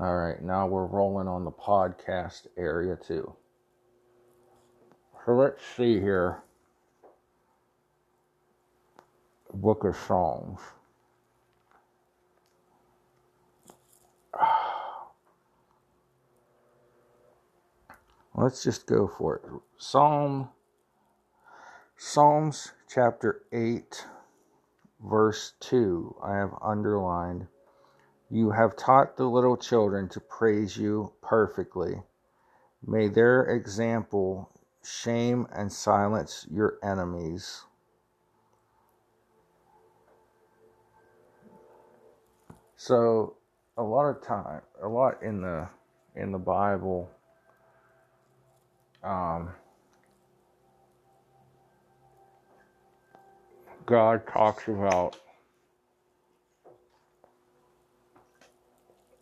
All right, now we're rolling on the podcast area too. So let's see here. Book of Psalms. Let's just go for it. Psalm Psalms chapter 8 verse 2 I have underlined you have taught the little children to praise you perfectly. May their example shame and silence your enemies. So a lot of time a lot in the in the bible um, God talks about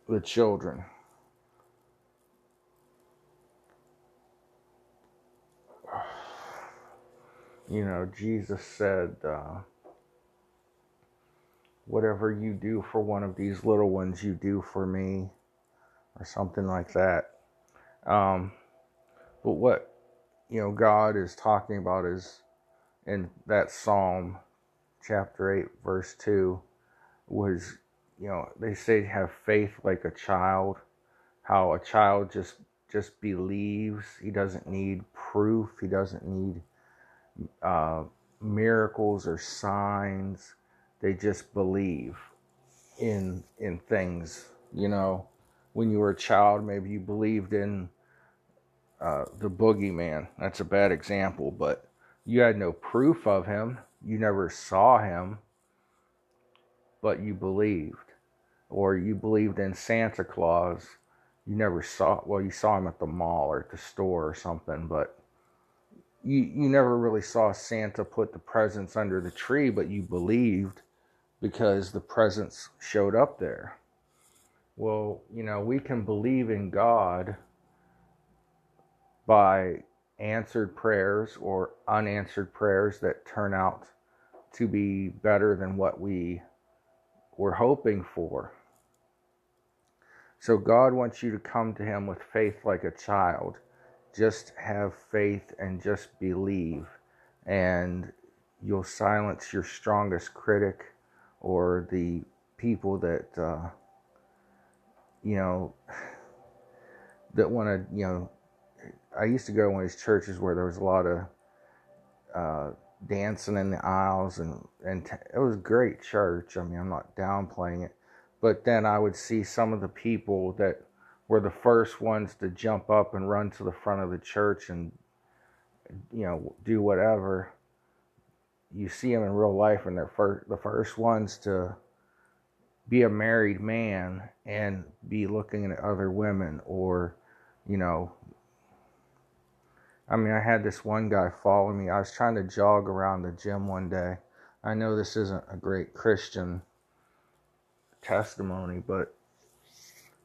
the children. You know, Jesus said, uh, Whatever you do for one of these little ones, you do for me, or something like that. Um, but what, you know, God is talking about is in that Psalm chapter 8, verse 2, was, you know, they say have faith like a child, how a child just just believes. He doesn't need proof. He doesn't need uh, miracles or signs. They just believe in in things. You know, when you were a child, maybe you believed in uh, the boogeyman. That's a bad example, but you had no proof of him. You never saw him, but you believed. Or you believed in Santa Claus. You never saw, well, you saw him at the mall or at the store or something, but you, you never really saw Santa put the presents under the tree, but you believed because the presents showed up there. Well, you know, we can believe in God by answered prayers or unanswered prayers that turn out to be better than what we were hoping for. So God wants you to come to Him with faith like a child. Just have faith and just believe, and you'll silence your strongest critic or the people that, uh, you know, that want to, you know, I used to go to one of these churches where there was a lot of uh, dancing in the aisles, and and t- it was a great church. I mean, I'm not downplaying it, but then I would see some of the people that were the first ones to jump up and run to the front of the church and you know do whatever. You see them in real life, and they're first, the first ones to be a married man and be looking at other women or you know I mean, I had this one guy follow me. I was trying to jog around the gym one day. I know this isn't a great Christian testimony, but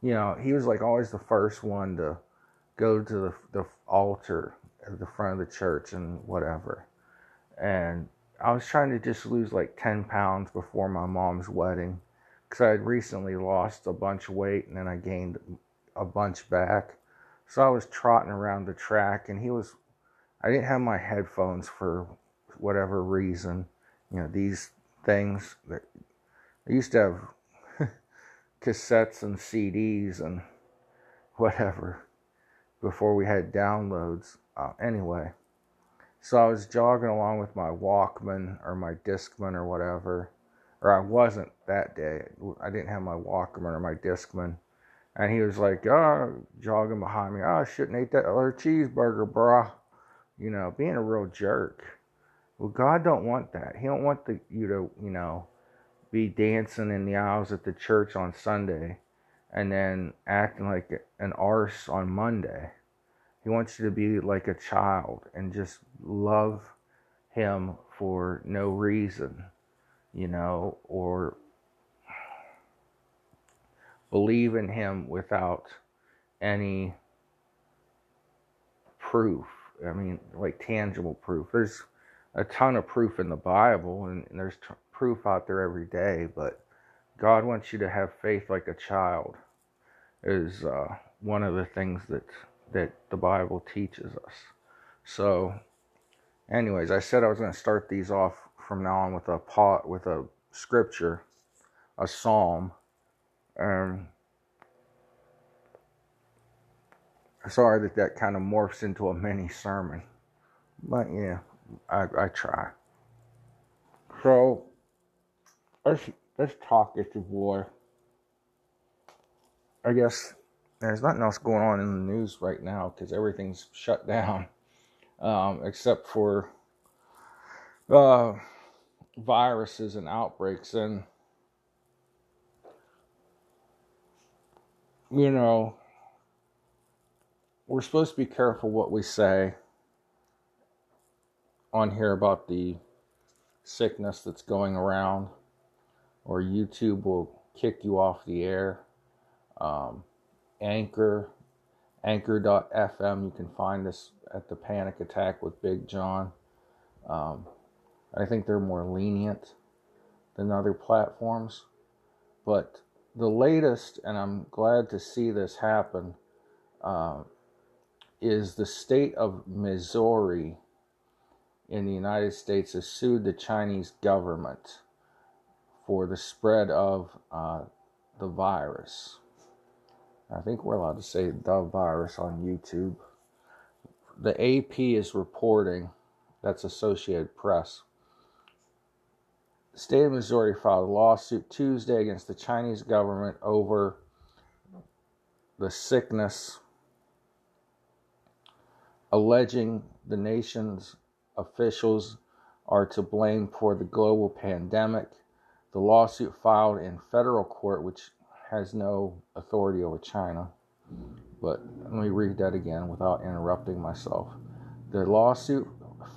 you know, he was like always the first one to go to the, the altar at the front of the church and whatever. And I was trying to just lose like 10 pounds before my mom's wedding because I had recently lost a bunch of weight and then I gained a bunch back. So I was trotting around the track, and he was. I didn't have my headphones for whatever reason. You know, these things that I used to have cassettes and CDs and whatever before we had downloads. Uh, anyway, so I was jogging along with my Walkman or my Discman or whatever, or I wasn't that day. I didn't have my Walkman or my Discman. And he was like, oh, jogging behind me. Oh, I shouldn't eat that other cheeseburger, brah. You know, being a real jerk. Well, God don't want that. He don't want the, you to, you know, be dancing in the aisles at the church on Sunday and then acting like an arse on Monday. He wants you to be like a child and just love him for no reason, you know, or believe in him without any proof. I mean, like tangible proof. There's a ton of proof in the Bible, and, there's proof out there every day, but God wants you to have faith like a child. is uh, one of the things that that the Bible teaches us. So, anyways, I said I was going to start these off from now on with a pot with a scripture, a psalm, and sorry that that kind of morphs into a mini sermon, but yeah, I, I try. So let's let's talk it to war. I guess there's nothing else going on in the news right now because everything's shut down, um, except for uh, viruses and outbreaks. And you know, we're supposed to be careful what we say on here about the sickness that's going around, or YouTube will kick you off the air. Um, Anchor, anchor.fm, you can find us at the Panic Attack with Big John. Um, I think they're more lenient than other platforms. But the latest, and I'm glad to see this happen, uh, is the state of Missouri in the United States has sued the Chinese government for the spread of uh, the virus. I think we're allowed to say the virus on YouTube. The AP is reporting, that's Associated Press. The state of Missouri filed a lawsuit Tuesday against the Chinese government over the sickness, alleging the nation's officials are to blame for the global pandemic. The lawsuit filed in federal court, which has no authority over China. But let me read that again without interrupting myself. The lawsuit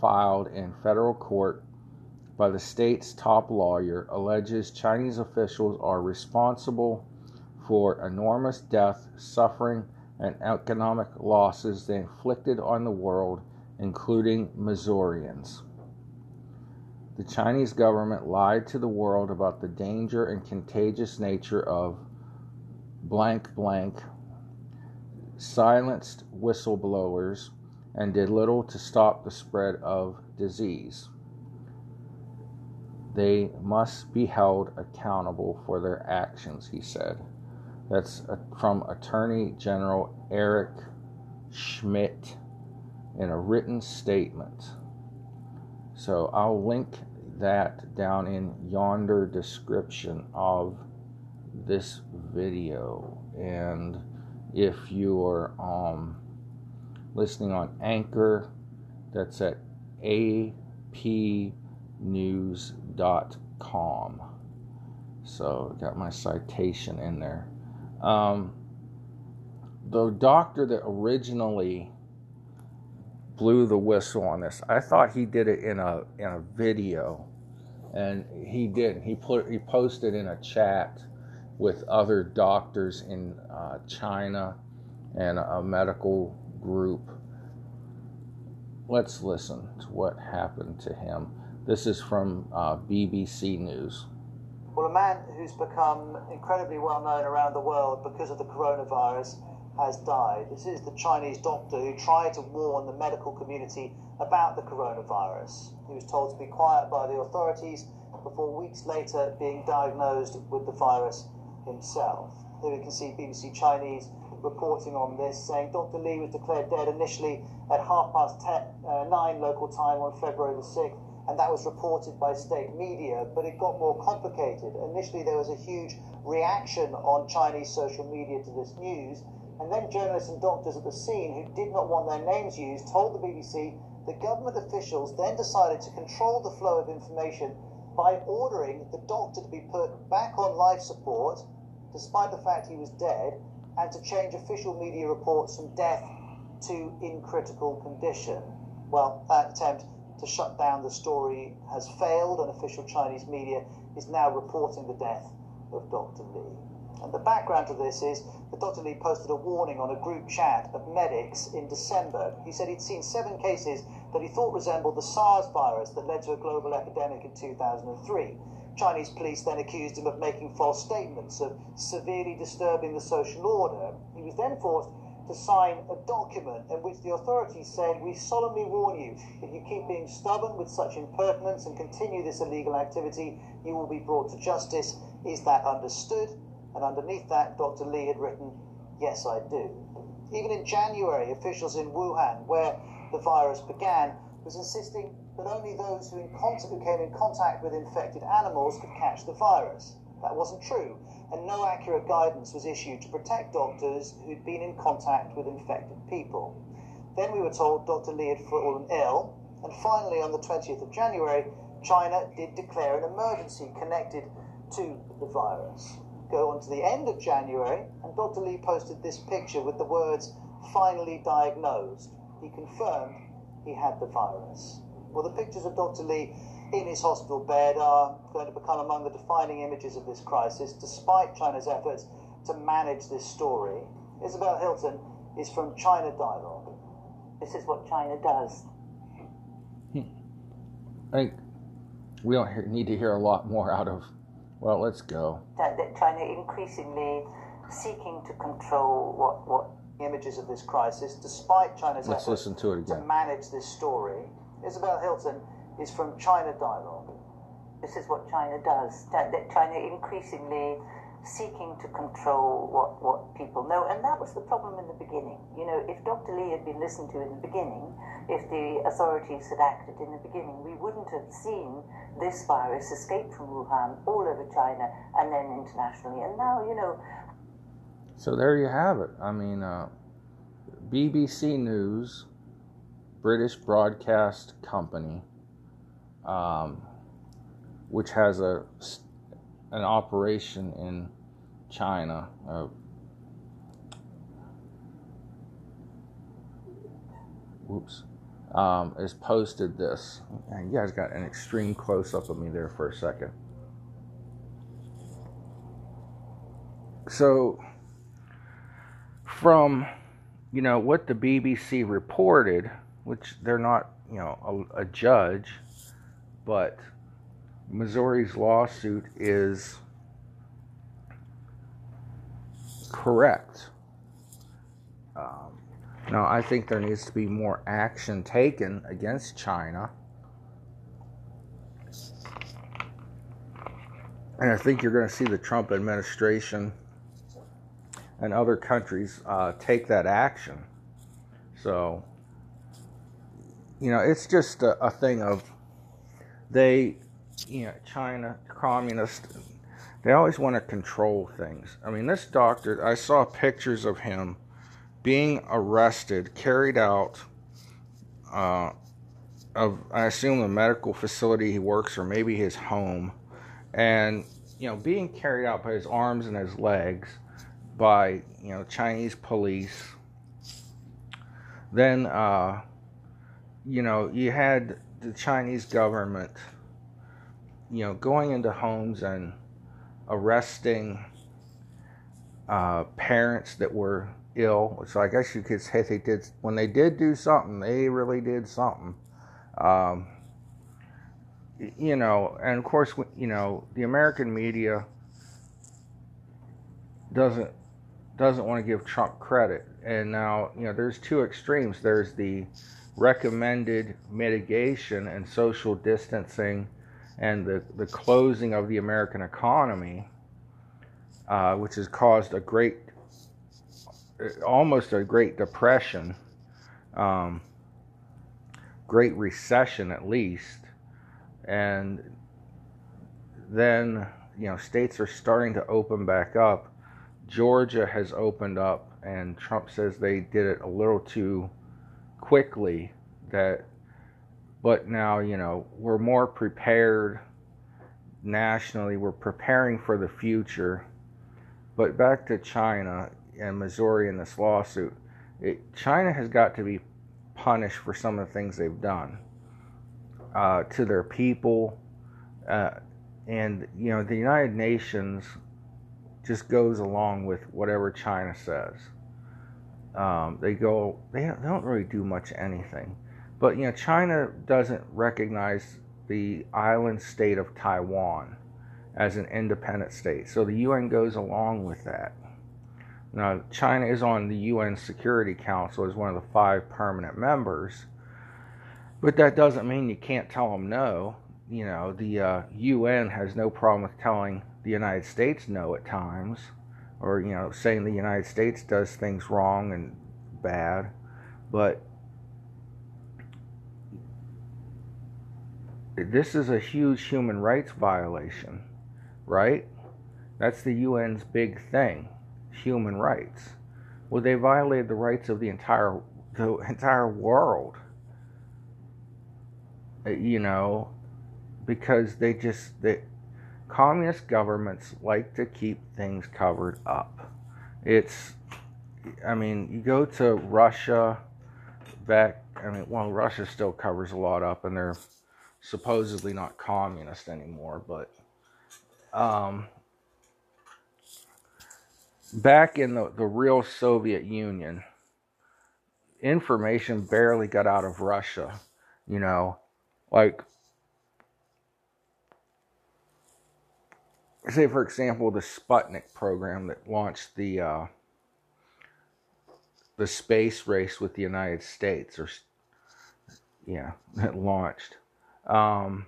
filed in federal court by the state's top lawyer alleges Chinese officials are responsible for enormous death, suffering, and economic losses they inflicted on the world including Missourians. The Chinese government lied to the world about the danger and contagious nature of blank blank, silenced whistleblowers, and did little to stop the spread of disease. They must be held accountable for their actions, he said. That's from Attorney General Eric Schmitt in a written statement. So I'll link that down in yonder description of this video. And if you're um, listening on Anchor, that's at apnews.com. So got my citation in there. Um, the doctor that originally blew the whistle on this. I thought he did it in a in a video, and he didn't. He put he posted in a chat with other doctors in uh, China and a medical group. Let's listen to what happened to him. This is from uh, BBC News. Well, a man who's become incredibly well known around the world because of the coronavirus has died. This is the Chinese doctor who tried to warn the medical community about the coronavirus. He was told to be quiet by the authorities before weeks later being diagnosed with the virus himself. Here we can see BBC Chinese reporting on this, saying Dr. Li was declared dead initially at half past ten, uh, 9 local time on February the 6th, and that was reported by state media, but it got more complicated. Initially, there was a huge reaction on Chinese social media to this news, and then journalists and doctors at the scene who did not want their names used told the BBC that government officials then decided to control the flow of information by ordering the doctor to be put back on life support, despite the fact he was dead, and to change official media reports from death to in critical condition. Well, that attempt to shut down the story has failed, and official Chinese media is now reporting the death of Dr. Li. And the background to this is that Dr. Li posted a warning on a group chat of medics in December. He said he'd seen seven cases that he thought resembled the SARS virus that led to a global epidemic in 2003. Chinese police then accused him of making false statements, of severely disturbing the social order. He was then forced to sign a document in which the authorities said, We solemnly warn you, if you keep being stubborn with such impertinence and continue this illegal activity, you will be brought to justice. Is that understood? And underneath that, Dr. Li had written, Yes, I do. Even in January, officials in Wuhan, where the virus began, was insisting that only those who, came in contact with infected animals could catch the virus. That wasn't true, and no accurate guidance was issued to protect doctors who'd been in contact with infected people. Then we were told Dr. Li had fallen ill, and finally, on the 20th of January, China did declare an emergency connected to the virus. Go on to the end of January, and Dr. Li posted this picture with the words, finally diagnosed. He confirmed he had the virus. Well, the pictures of Dr. Li in his hospital bed are going to become among the defining images of this crisis, despite China's efforts to manage this story. Isabel Hilton is from China Dialogue. This is what China does. Hmm. I think we don't need to hear a lot more out of. Well, let's go. That, that China increasingly seeking to control what what images of this crisis, despite China's let's efforts listen to it again. to manage this story. Isabel Hilton is from China Dialogue. This is what China does. That, that China increasingly seeking to control what, what people know. And that was the problem in the beginning. You know, if Dr. Li had been listened to in the beginning, if the authorities had acted in the beginning, we wouldn't have seen this virus escape from Wuhan all over China and then internationally. And now, you know. So there you have it. I mean, uh, BBC News, British broadcast company, um, which has a an operation in China. Uh, whoops. Um, has posted this. And you guys got an extreme close up of me there for a second. So, from you know what the BBC reported, which they're not you know a, a judge, but Missouri's lawsuit is correct. Um, now, I think there needs to be more action taken against China. And I think you're going to see the Trump administration and other countries uh, take that action. So, you know, it's just a, a thing of they, you know, China, communist, they always want to control things. I mean, this doctor, I saw pictures of him being arrested, carried out uh, of, I assume, the medical facility he works or maybe his home, and, you know, being carried out by his arms and his legs by, you know, Chinese police. Then, uh, you know, you had the Chinese government, you know, going into homes and arresting uh, parents that were ill. So I guess you could say they did when they did do something, they really did something. Um, you know, and of course, you know, the American media doesn't doesn't want to give Trump credit. And now, you know, there's two extremes. There's the recommended mitigation and social distancing and the, the closing of the American economy, uh, which has caused a great, almost a great depression, um, great recession at least. And then, you know, states are starting to open back up. Georgia has opened up, and Trump says they did it a little too quickly that but now you know we're more prepared nationally we're preparing for the future but back to china and missouri in this lawsuit it, china has got to be punished for some of the things they've done uh, to their people uh, and you know the united nations just goes along with whatever china says um, they go, they don't, they don't really do much anything. But, you know, China doesn't recognize the island state of Taiwan. as an independent state. So the UN goes along with that. Now, China is on the UN Security Council as one of the five permanent members, but that doesn't mean you can't tell them no. You know, the uh, UN has no problem with telling the United States no at times, or, you know, saying the United States does things wrong and bad, but this is a huge human rights violation, right? That's the UN's big thing, human rights. Well, they violated the rights of the entire the entire world. Uh, you know, because they just the communist governments like to keep things covered up. It's I mean, you go to Russia back I mean, well, Russia still covers a lot up and they're supposedly not communist anymore, but um, back in the, the real Soviet Union, information barely got out of Russia. You know, like, say, for example, the Sputnik program that launched the. Uh, the space race with the United States, or yeah, that launched um,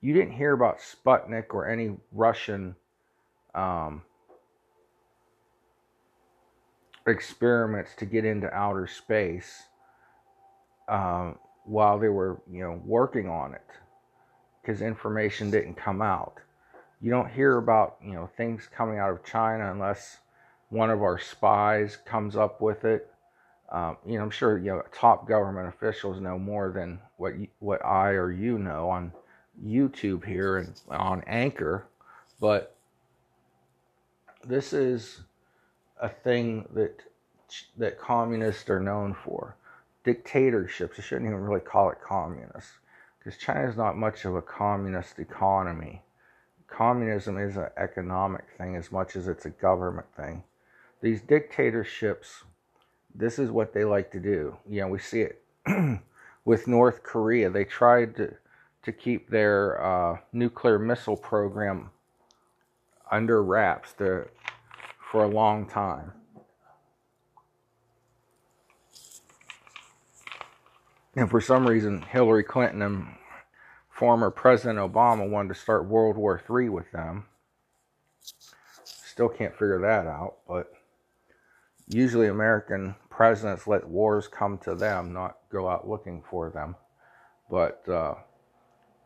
you didn't hear about Sputnik or any Russian um, experiments to get into outer space um, while they were, you know, working on it because information didn't come out. You don't hear about, you know, things coming out of China unless one of our spies comes up with it um, you know, I'm sure you know top government officials know more than what you, what I or you know on YouTube here and on Anchor, but this is a thing that that communists are known for. Dictatorships. I shouldn't even really call it communist because China is not much of a communist economy. Communism is an economic thing as much as it's a government thing. These dictatorships this is what they like to do. You know, we see it with North Korea. They tried to to keep their uh, nuclear missile program under wraps to, for a long time. And for some reason, Hillary Clinton and former President Obama wanted to start World War III with them. Still can't figure that out, but usually American presidents let wars come to them, not go out looking for them. But uh,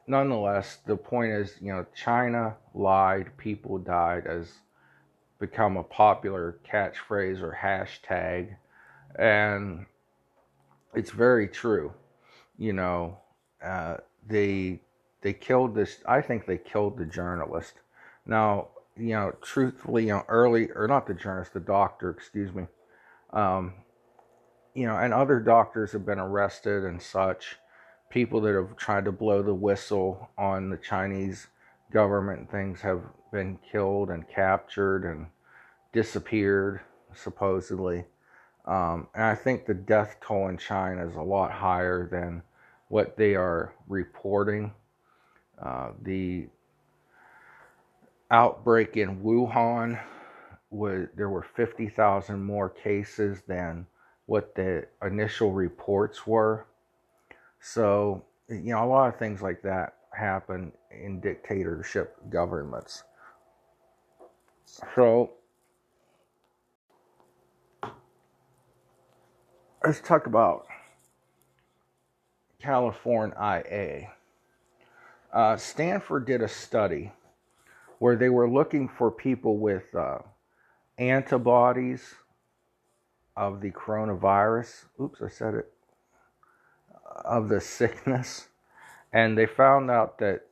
nonetheless, the point is, you know, China lied, people died, has become a popular catchphrase or hashtag, and it's very true. You know, uh, they they killed this. I think they killed the journalist. Now, you know, truthfully, you know, early or not the journalist, the doctor, excuse me. Um, you know, and other doctors have been arrested and such. People that have tried to blow the whistle on the Chinese government things have been killed and captured and disappeared, supposedly. Um, and I think the death toll in China is a lot higher than what they are reporting. Uh, the outbreak in Wuhan was there were 50,000 more cases than what the initial reports were. So, you know, a lot of things like that happen in dictatorship governments. So, let's talk about California IA. Uh, Stanford did a study where they were looking for people with uh, antibodies of the coronavirus. Oops, I said it. Of the sickness. And they found out that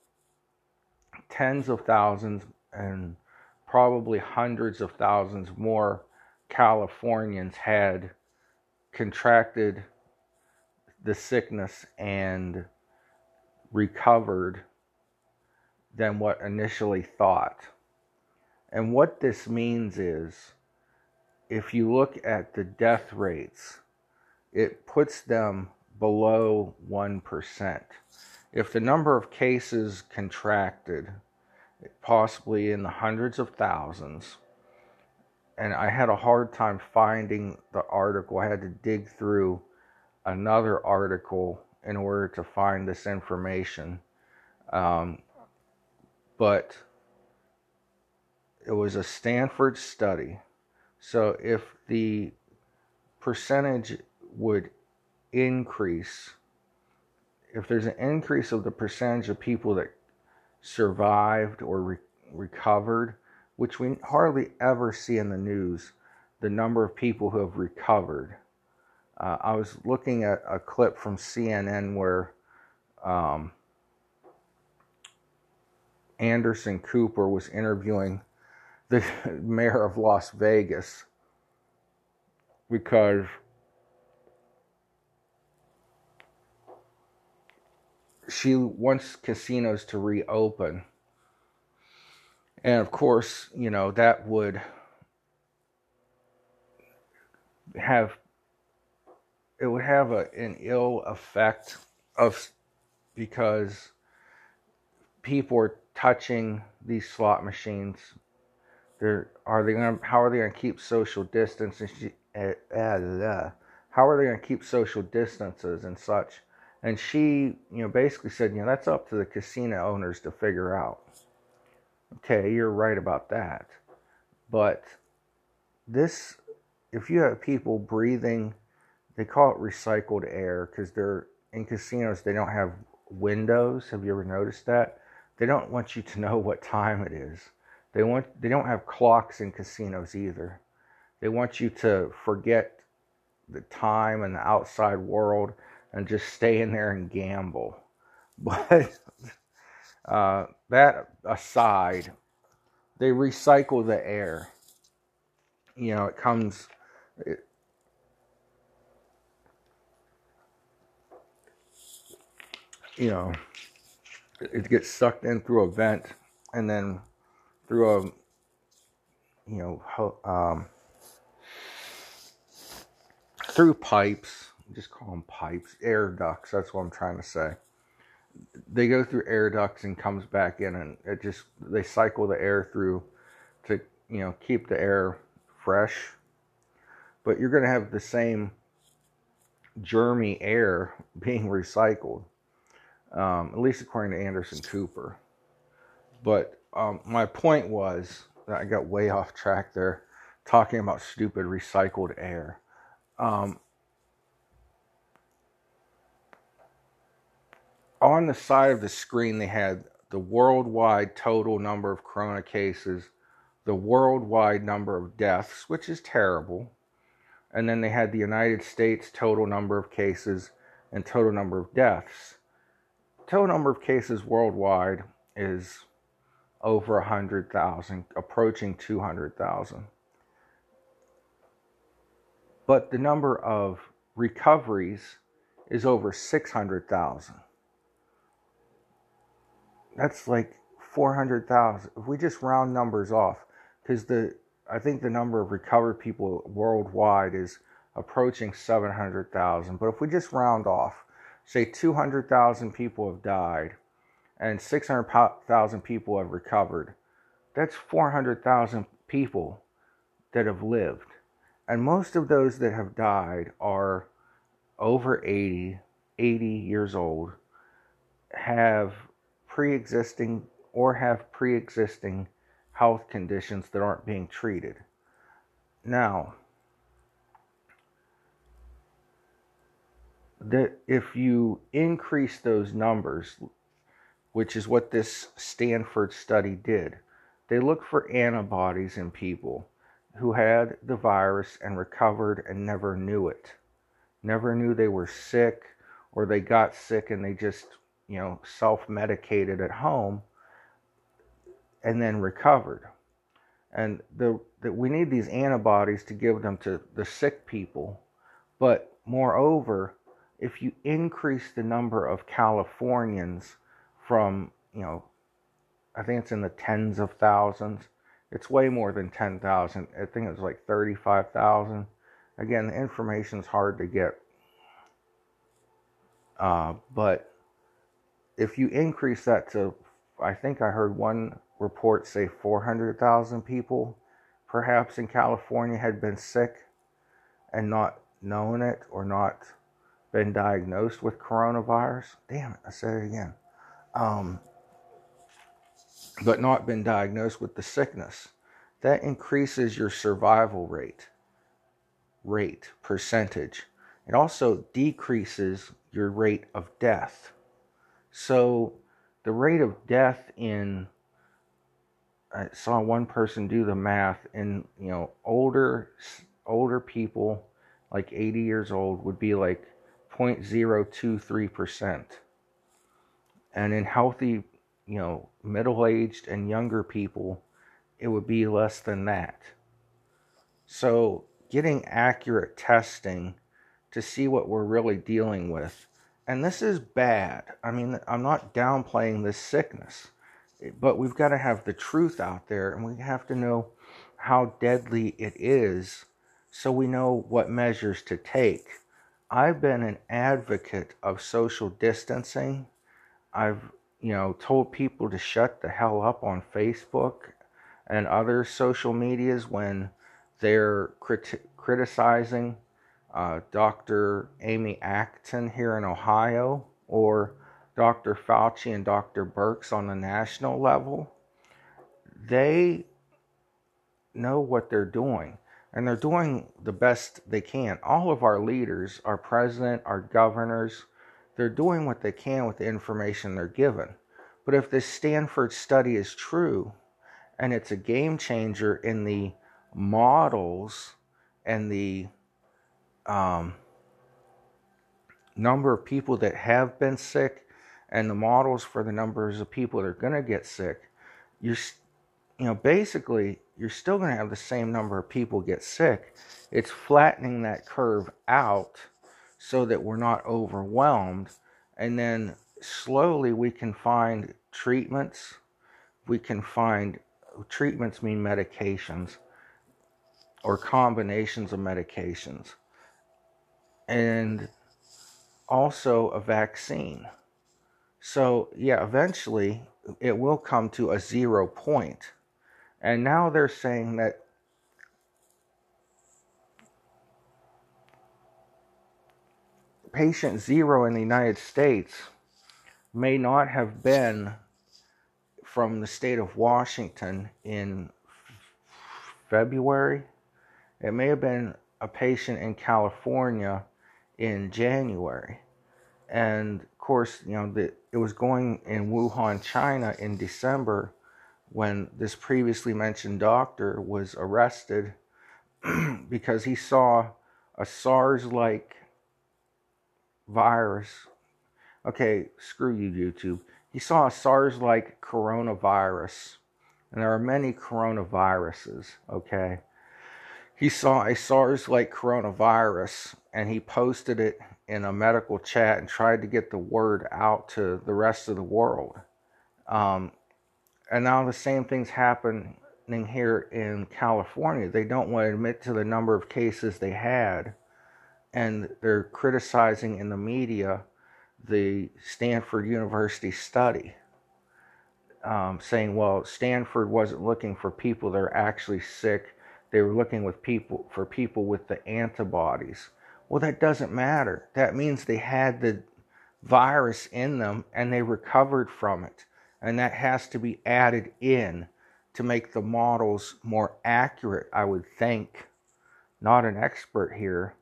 tens of thousands and probably hundreds of thousands more Californians had contracted the sickness and recovered than what initially thought. And what this means is if you look at the death rates, it puts them below 1%. If the number of cases contracted possibly in the hundreds of thousands. And I had a hard time finding the article. I had to dig through another article in order to find this information. Um, but it was a Stanford study. So if the percentage would increase, if there's an increase of the percentage of people that survived or re- recovered, which we hardly ever see in the news, the number of people who have recovered. Uh, I was looking at a clip from CNN where um, Anderson Cooper was interviewing the mayor of Las Vegas because she wants casinos to reopen. And of course, you know, that would have it would have a, an ill effect of because people are touching these slot machines they're, are they gonna How are they to keep social distance? And she, uh, uh, how are they to keep social distances and such? And she, you know, basically said, you know, that's up to the casino owners to figure out. Okay, you're right about that. But this, if you have people breathing, they call it recycled air because they're in casinos, they don't have windows. Have you ever noticed that? They don't want you to know what time it is. They want they don't have clocks in casinos either. They want you to forget the time and the outside world and just stay in there and gamble. But uh, that aside, they recycle the air. You know, it comes. It, you know, it gets sucked in through a vent and then through a you know um, through pipes just call them pipes. Air ducts that's what i'm trying to say. They go through air ducts and comes back in and it just they cycle the air through to you know keep the air fresh. But you're going to have the same germy air being recycled um, at least according to anderson cooper. But um, my point was that I got way off track there, talking about stupid recycled air. Um, on the side of the screen, they had the worldwide total number of corona cases, the worldwide number of deaths, which is terrible. And then they had the United States total number of cases and total number of deaths. Total number of cases worldwide is over 100,000, approaching 200,000. But the number of recoveries is over 600,000. That's like 400,000. If we just round numbers off, because the I think the number of recovered people worldwide is approaching 700,000. But if we just round off, say 200,000 people have died, and 600,000 people have recovered. That's 400,000 people that have lived. And most of those that have died are over 80, 80 years old, have pre existing or have pre existing health conditions that aren't being treated. Now, that if you increase those numbers, which is what this Stanford study did. They looked for antibodies in people who had the virus and recovered and never knew it. Never knew they were sick or they got sick and they just, you know, self medicated at home and then recovered. And the, the, we need these antibodies to give them to the sick people. But moreover, if you increase the number of Californians from, you know, I think it's in the tens of thousands. It's way more than 10,000. I think it was like 35,000. Again, the information's hard to get. Uh, but if you increase that to, I think I heard one report say 400,000 people, perhaps in California, had been sick and not known it or not been diagnosed with coronavirus. Damn it, I said it again. Um, but not been diagnosed with the sickness. That increases your survival rate, rate, percentage. It also decreases your rate of death. So the rate of death in I saw one person do the math in you know older older people like 80 years old would be like 0.023%. And in healthy, you know, middle-aged and younger people, it would be less than that. So, getting accurate testing to see what we're really dealing with. And this is bad. I mean, I'm not downplaying this sickness, but we've got to have the truth out there and we have to know how deadly it is so we know what measures to take. I've been an advocate of social distancing. I've, you know, told people to shut the hell up on Facebook and other social medias when they're crit- criticizing uh, Dr. Amy Acton here in Ohio or Dr. Fauci and Dr. Birx on the national level. They know what they're doing and they're doing the best they can. All of our leaders, our president, our governors, they're doing what they can with the information they're given. But if this Stanford study is true and it's a game changer in the models and the um, number of people that have been sick and the models for the numbers of people that are going to get sick, you're, you know, basically you're still going to have the same number of people get sick. It's flattening that curve out so that we're not overwhelmed. And then slowly we can find treatments. We can find treatments mean medications or combinations of medications. And also a vaccine. So, yeah, eventually it will come to a zero point. and now they're saying that patient zero in the United States may not have been from the state of Washington in February. It may have been a patient in California in January. And of course, you know, the, it was going in Wuhan, China in December when this previously mentioned doctor was arrested because he saw a SARS like virus. Okay, screw you, YouTube. He saw a SARS like coronavirus. And there are many coronaviruses, okay? He saw a SARS like coronavirus and he posted it in a medical chat and tried to get the word out to the rest of the world. Um, and now the same thing's happening here in California. They don't want to admit to the number of cases they had, and they're criticizing in the media the Stanford University study, um, saying, "Well, Stanford wasn't looking for people that are actually sick; they were looking with people for people with the antibodies." Well, that doesn't matter. That means they had the virus in them and they recovered from it and that has to be added in to make the models more accurate, I would think. Not an expert here,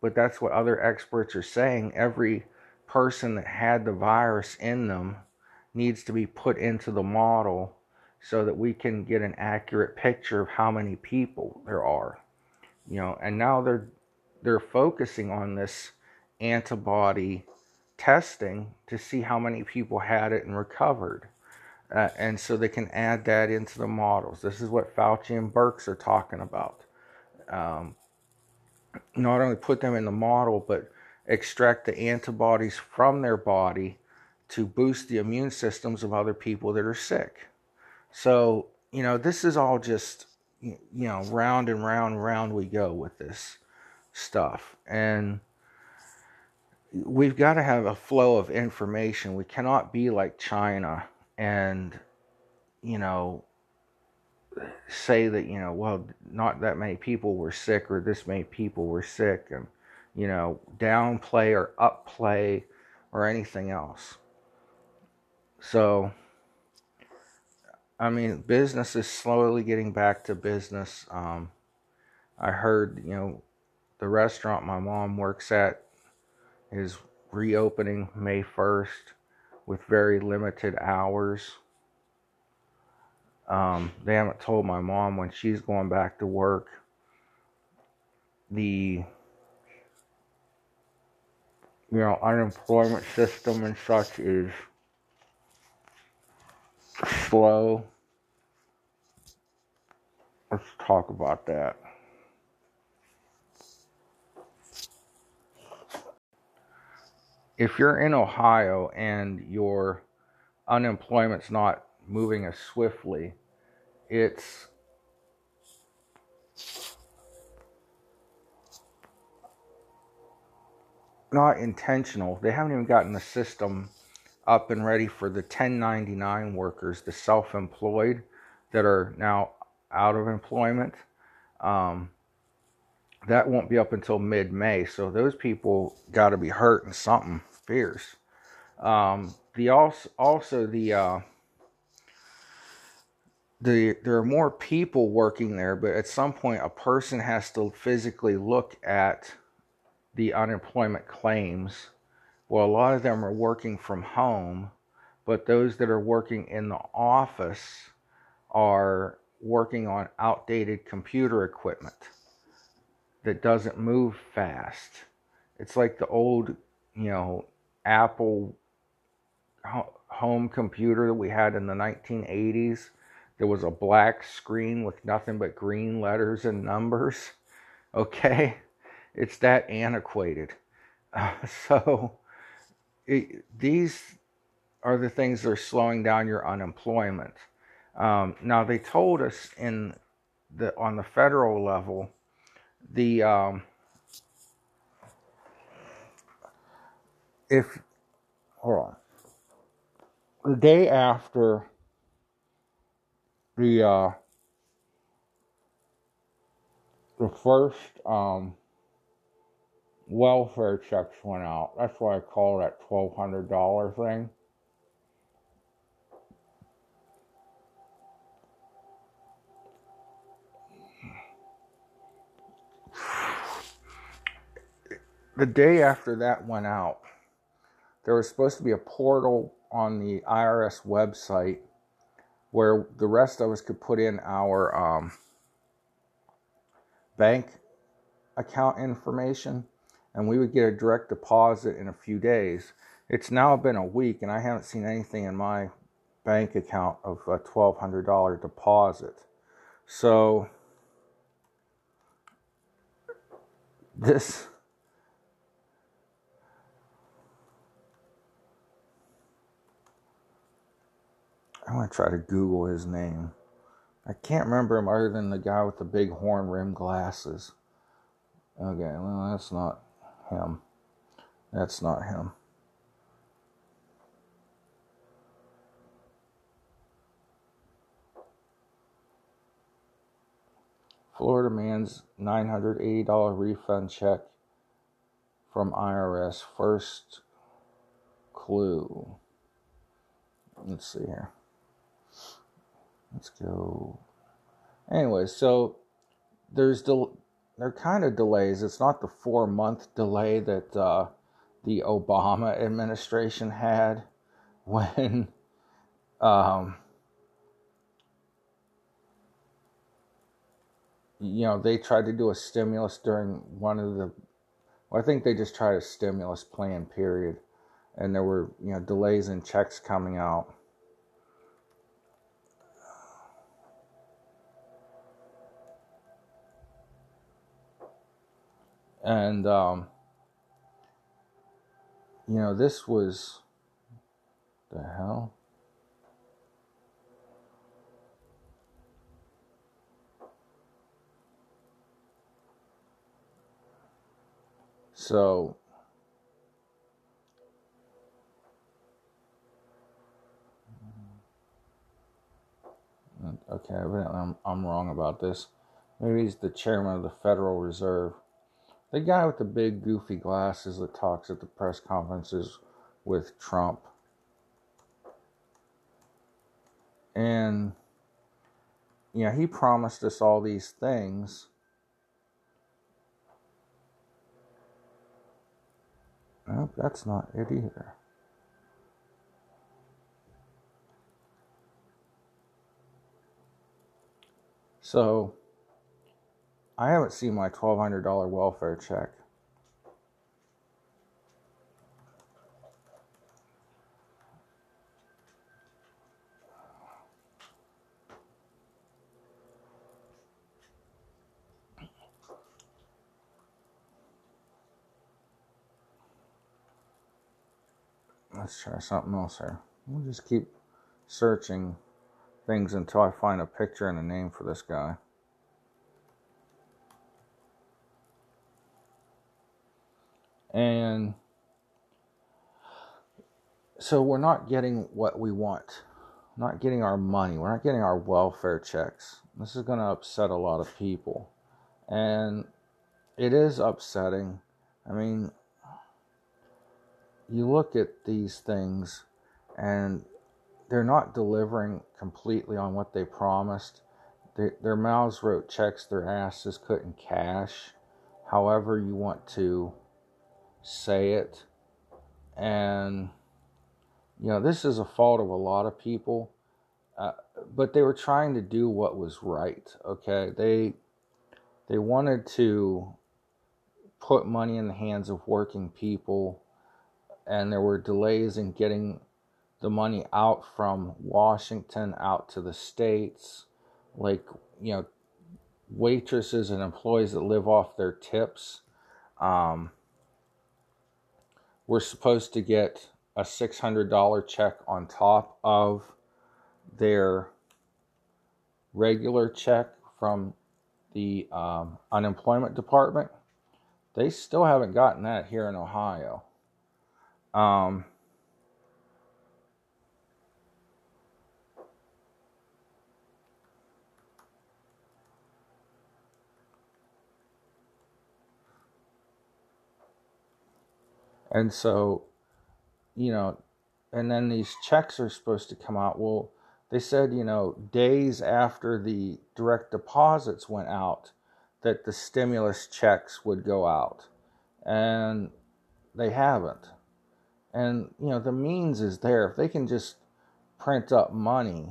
but that's what other experts are saying. Every person that had the virus in them needs to be put into the model so that we can get an accurate picture of how many people there are. You know, and now they're they're focusing on this antibody testing to see how many people had it and recovered. Uh, and so they can add that into the models. This is what Fauci and Birx are talking about. Um, not only put them in the model, but extract the antibodies from their body to boost the immune systems of other people that are sick. So, you know, this is all just, you know, round and round and round we go with this stuff. And we've got to have a flow of information. We cannot be like China and you know, say that, you know, well, not that many people were sick or this many people were sick and, you know, downplay or upplay or anything else. So, I mean, business is slowly getting back to business. Um, I heard, you know, the restaurant my mom works at is reopening May 1st with very limited hours. Um, they haven't told my mom when she's going back to work. The you know unemployment system and such is slow. Let's talk about that. If you're in Ohio and your unemployment's not moving as swiftly, it's not intentional. They haven't even gotten the system up and ready for the 1099 workers, the self employed that are now out of employment. Um, that won't be up until mid May. So those people got to be hurting something fierce. Um, the also, also the uh, the there are more people working there, but at some point a person has to physically look at the unemployment claims. Well, a lot of them are working from home, but those that are working in the office are working on outdated computer equipment that doesn't move fast. It's like the old, you know, Apple home computer that we had in the 1980s. There was a black screen with nothing but green letters and numbers. Okay? It's that antiquated. Uh, so it, these are the things that are slowing down your unemployment. Um, now they told us in the on the federal level, the um, if hold on, the day after the uh, the first um, welfare checks went out. That's why I call that twelve hundred dollar thing. The day after that went out, there was supposed to be a portal on the IRS website where the rest of us could put in our um, bank account information and we would get a direct deposit in a few days. It's now been a week and I haven't seen anything in my bank account of a $1,200 deposit. So, this. I'm going to try to Google his name. I can't remember him other than the guy with the big horn rimmed glasses. Okay, well, that's not him. That's not him. Florida man's $980 refund check from IRS. First clue. Let's see here. Let's go. Anyway, so there's del- they're kind of delays. It's not the four month delay that uh, the Obama administration had when um, you know they tried to do a stimulus during one of the well, I think they just tried a stimulus plan period and there were you know delays in checks coming out and um, you know this was the hell so okay, evidently I'm wrong about this. Maybe he's the chairman of the Federal Reserve. The guy with the big goofy glasses that talks at the press conferences with Trump. And, you know, he promised us all these things. Nope, that's not it either. So, I haven't seen my $1,200 welfare check. Let's try something else here. We'll just keep searching things until I find a picture and a name for this guy. And so we're not getting what we want, not getting our money, we're not getting our welfare checks. This is going to upset a lot of people. And it is upsetting. I mean, you look at these things and they're not delivering completely on what they promised. They, their mouths wrote checks their asses couldn't cash. However, you want to say it. And, you know, this is a fault of a lot of people. Uh, but they were trying to do what was right. Okay, they they wanted to put money in the hands of working people, and there were delays in getting the money out from Washington out to the states, like you know, waitresses and employees that live off their tips. Um, we're supposed to get a $600 check on top of their regular check from the um, unemployment department. They still haven't gotten that here in Ohio. Um, And so, you know, and then these checks are supposed to come out. Well, they said, you know, days after the direct deposits went out, that the stimulus checks would go out. And they haven't. And, you know, the means is there. If they can just print up money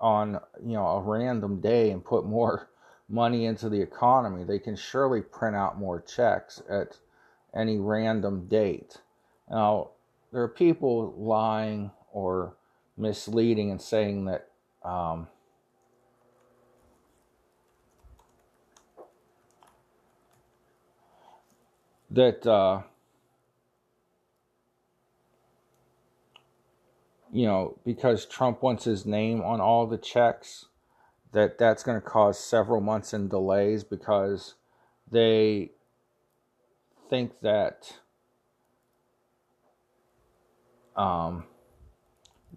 on, you know, a random day and put more money into the economy, they can surely print out more checks at any random date. Now, there are people lying or misleading and saying that um, that uh, you know because Trump wants his name on all the checks that that's going to cause several months in delays because they think that um,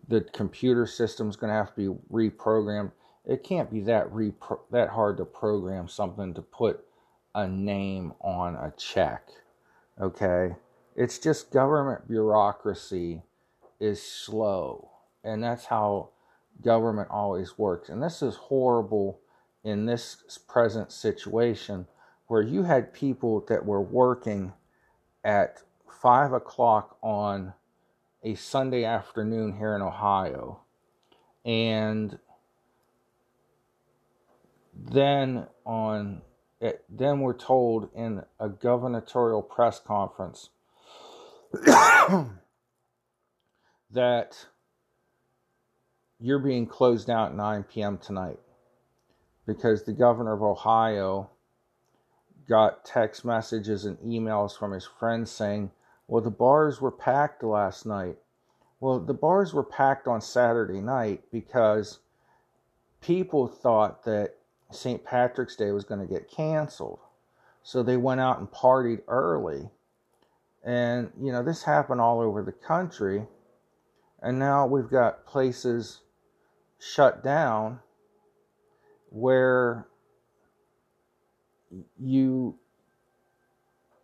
the computer system's going to have to be reprogrammed. It can't be that repro- that hard to program something to put a name on a check. Okay? It's just government bureaucracy is slow. And that's how government always works. And this is horrible in this present situation where you had people that were working at five o'clock on a Sunday afternoon here in Ohio. And then on it, then we're told in a gubernatorial press conference that you're being closed down at 9 p.m. tonight because the governor of Ohio got text messages and emails from his friends saying well, the bars were packed last night. Well, the bars were packed on Saturday night because people thought that St. Patrick's Day was going to get canceled. So they went out and partied early. And, you know, this happened all over the country. And now we've got places shut down where you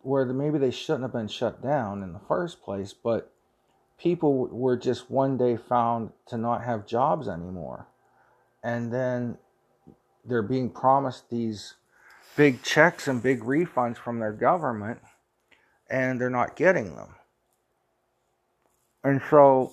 where maybe they shouldn't have been shut down in the first place, but people were just one day found to not have jobs anymore. And then they're being promised these big checks and big refunds from their government, and they're not getting them. And so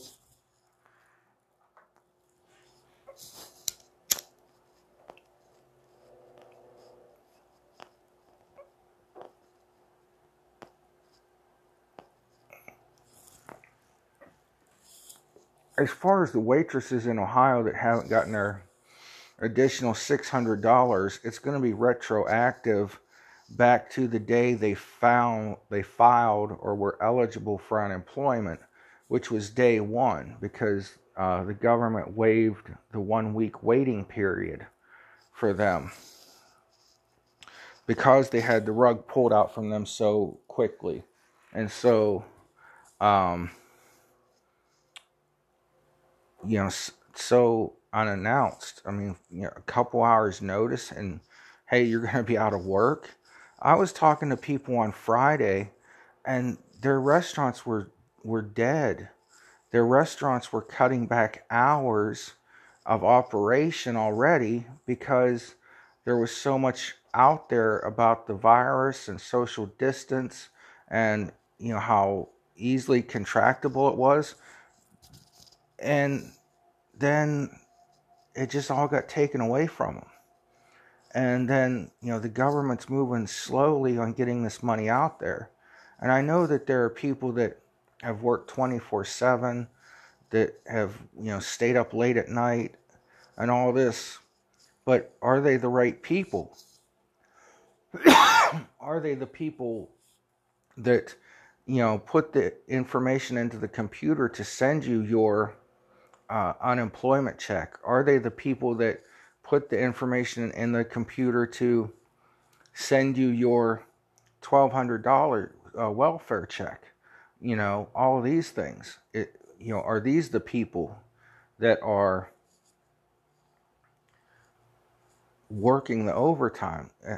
as far as the waitresses in Ohio that haven't gotten their additional $600, it's going to be retroactive back to the day they found they filed or were eligible for unemployment, which was day 1 because uh, the government waived the 1 week waiting period for them because they had the rug pulled out from them so quickly. And so um, you know, so unannounced. I mean, you know, a couple hours notice and hey, you're going to be out of work. I was talking to people on Friday and their restaurants were were dead. Their restaurants were cutting back hours of operation already because there was so much out there about the virus and social distance and you know how easily contractable it was and then it just all got taken away from them. And then, you know, the government's moving slowly on getting this money out there. And I know that there are people that have worked 24 7, that have, you know, stayed up late at night and all this. But are they the right people? are they the people that, you know, put the information into the computer to send you your uh, unemployment check? Are they the people that put the information in the computer to send you your $1,200 uh, welfare check? You know, all these things. It, you know, are these the people that are working the overtime? Uh,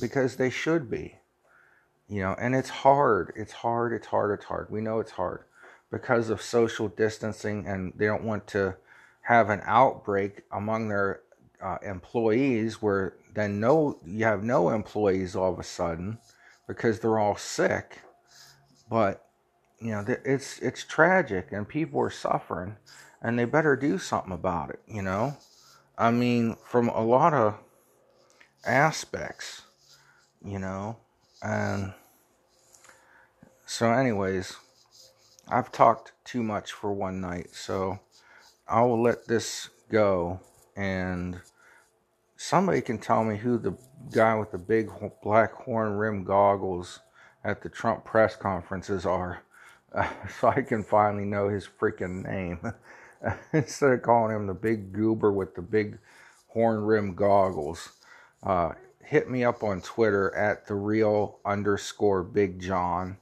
because they should be. You know, and it's hard. It's hard. It's hard. It's hard. We know it's hard because of social distancing and they don't want to have an outbreak among their uh, employees where then no you have no employees all of a sudden because they're all sick. But you know it's it's tragic and people are suffering and they better do something about it you know? I mean from a lot of aspects you know? And so anyways I've talked too much for one night, so I will let this go. And somebody can tell me who the guy with the big black horn rim goggles at the Trump press conferences are, uh, so I can finally know his freaking name instead of calling him the big goober with the big horn rim goggles. Uh, hit me up on Twitter at the real underscore Big John.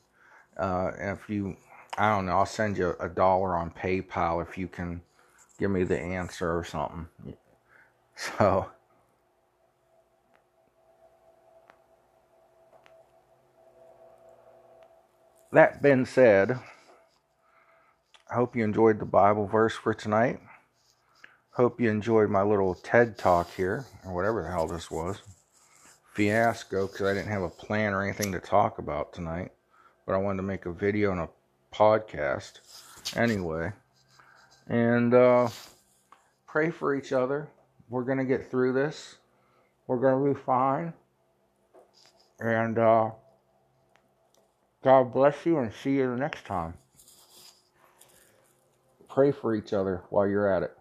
Uh, if you I don't know. I'll send you a dollar on PayPal if you can give me the answer or something. So. That being said, I hope you enjoyed the Bible verse for tonight. Hope you enjoyed my little TED talk here, or whatever the hell this was. Fiasco, because I didn't have a plan or anything to talk about tonight. But I wanted to make a video and a podcast anyway. And uh, pray for each other. We're going to get through this. We're going to be fine. And uh, God bless you and see you next time. Pray for each other while you're at it.